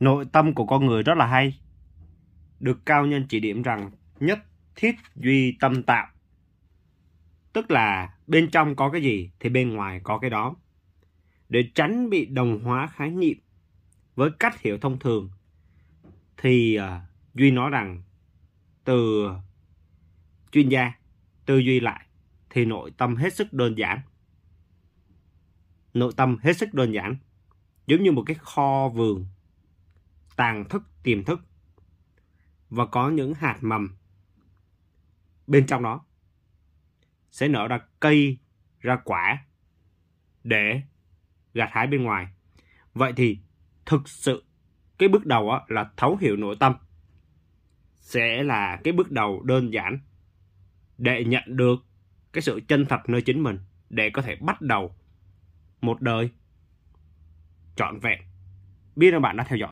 Nội tâm của con người rất là hay. Được cao nhân chỉ điểm rằng nhất thiết duy tâm tạo. Tức là bên trong có cái gì thì bên ngoài có cái đó. Để tránh bị đồng hóa khái niệm với cách hiểu thông thường thì à, Duy nói rằng từ chuyên gia tư duy lại thì nội tâm hết sức đơn giản. Nội tâm hết sức đơn giản, giống như một cái kho vườn, tàng thức tiềm thức và có những hạt mầm bên trong đó sẽ nở ra cây, ra quả để gặt hái bên ngoài. Vậy thì thực sự cái bước đầu á, là thấu hiểu nội tâm sẽ là cái bước đầu đơn giản để nhận được cái sự chân thật nơi chính mình để có thể bắt đầu một đời trọn vẹn. Biết ơn bạn đã theo dõi.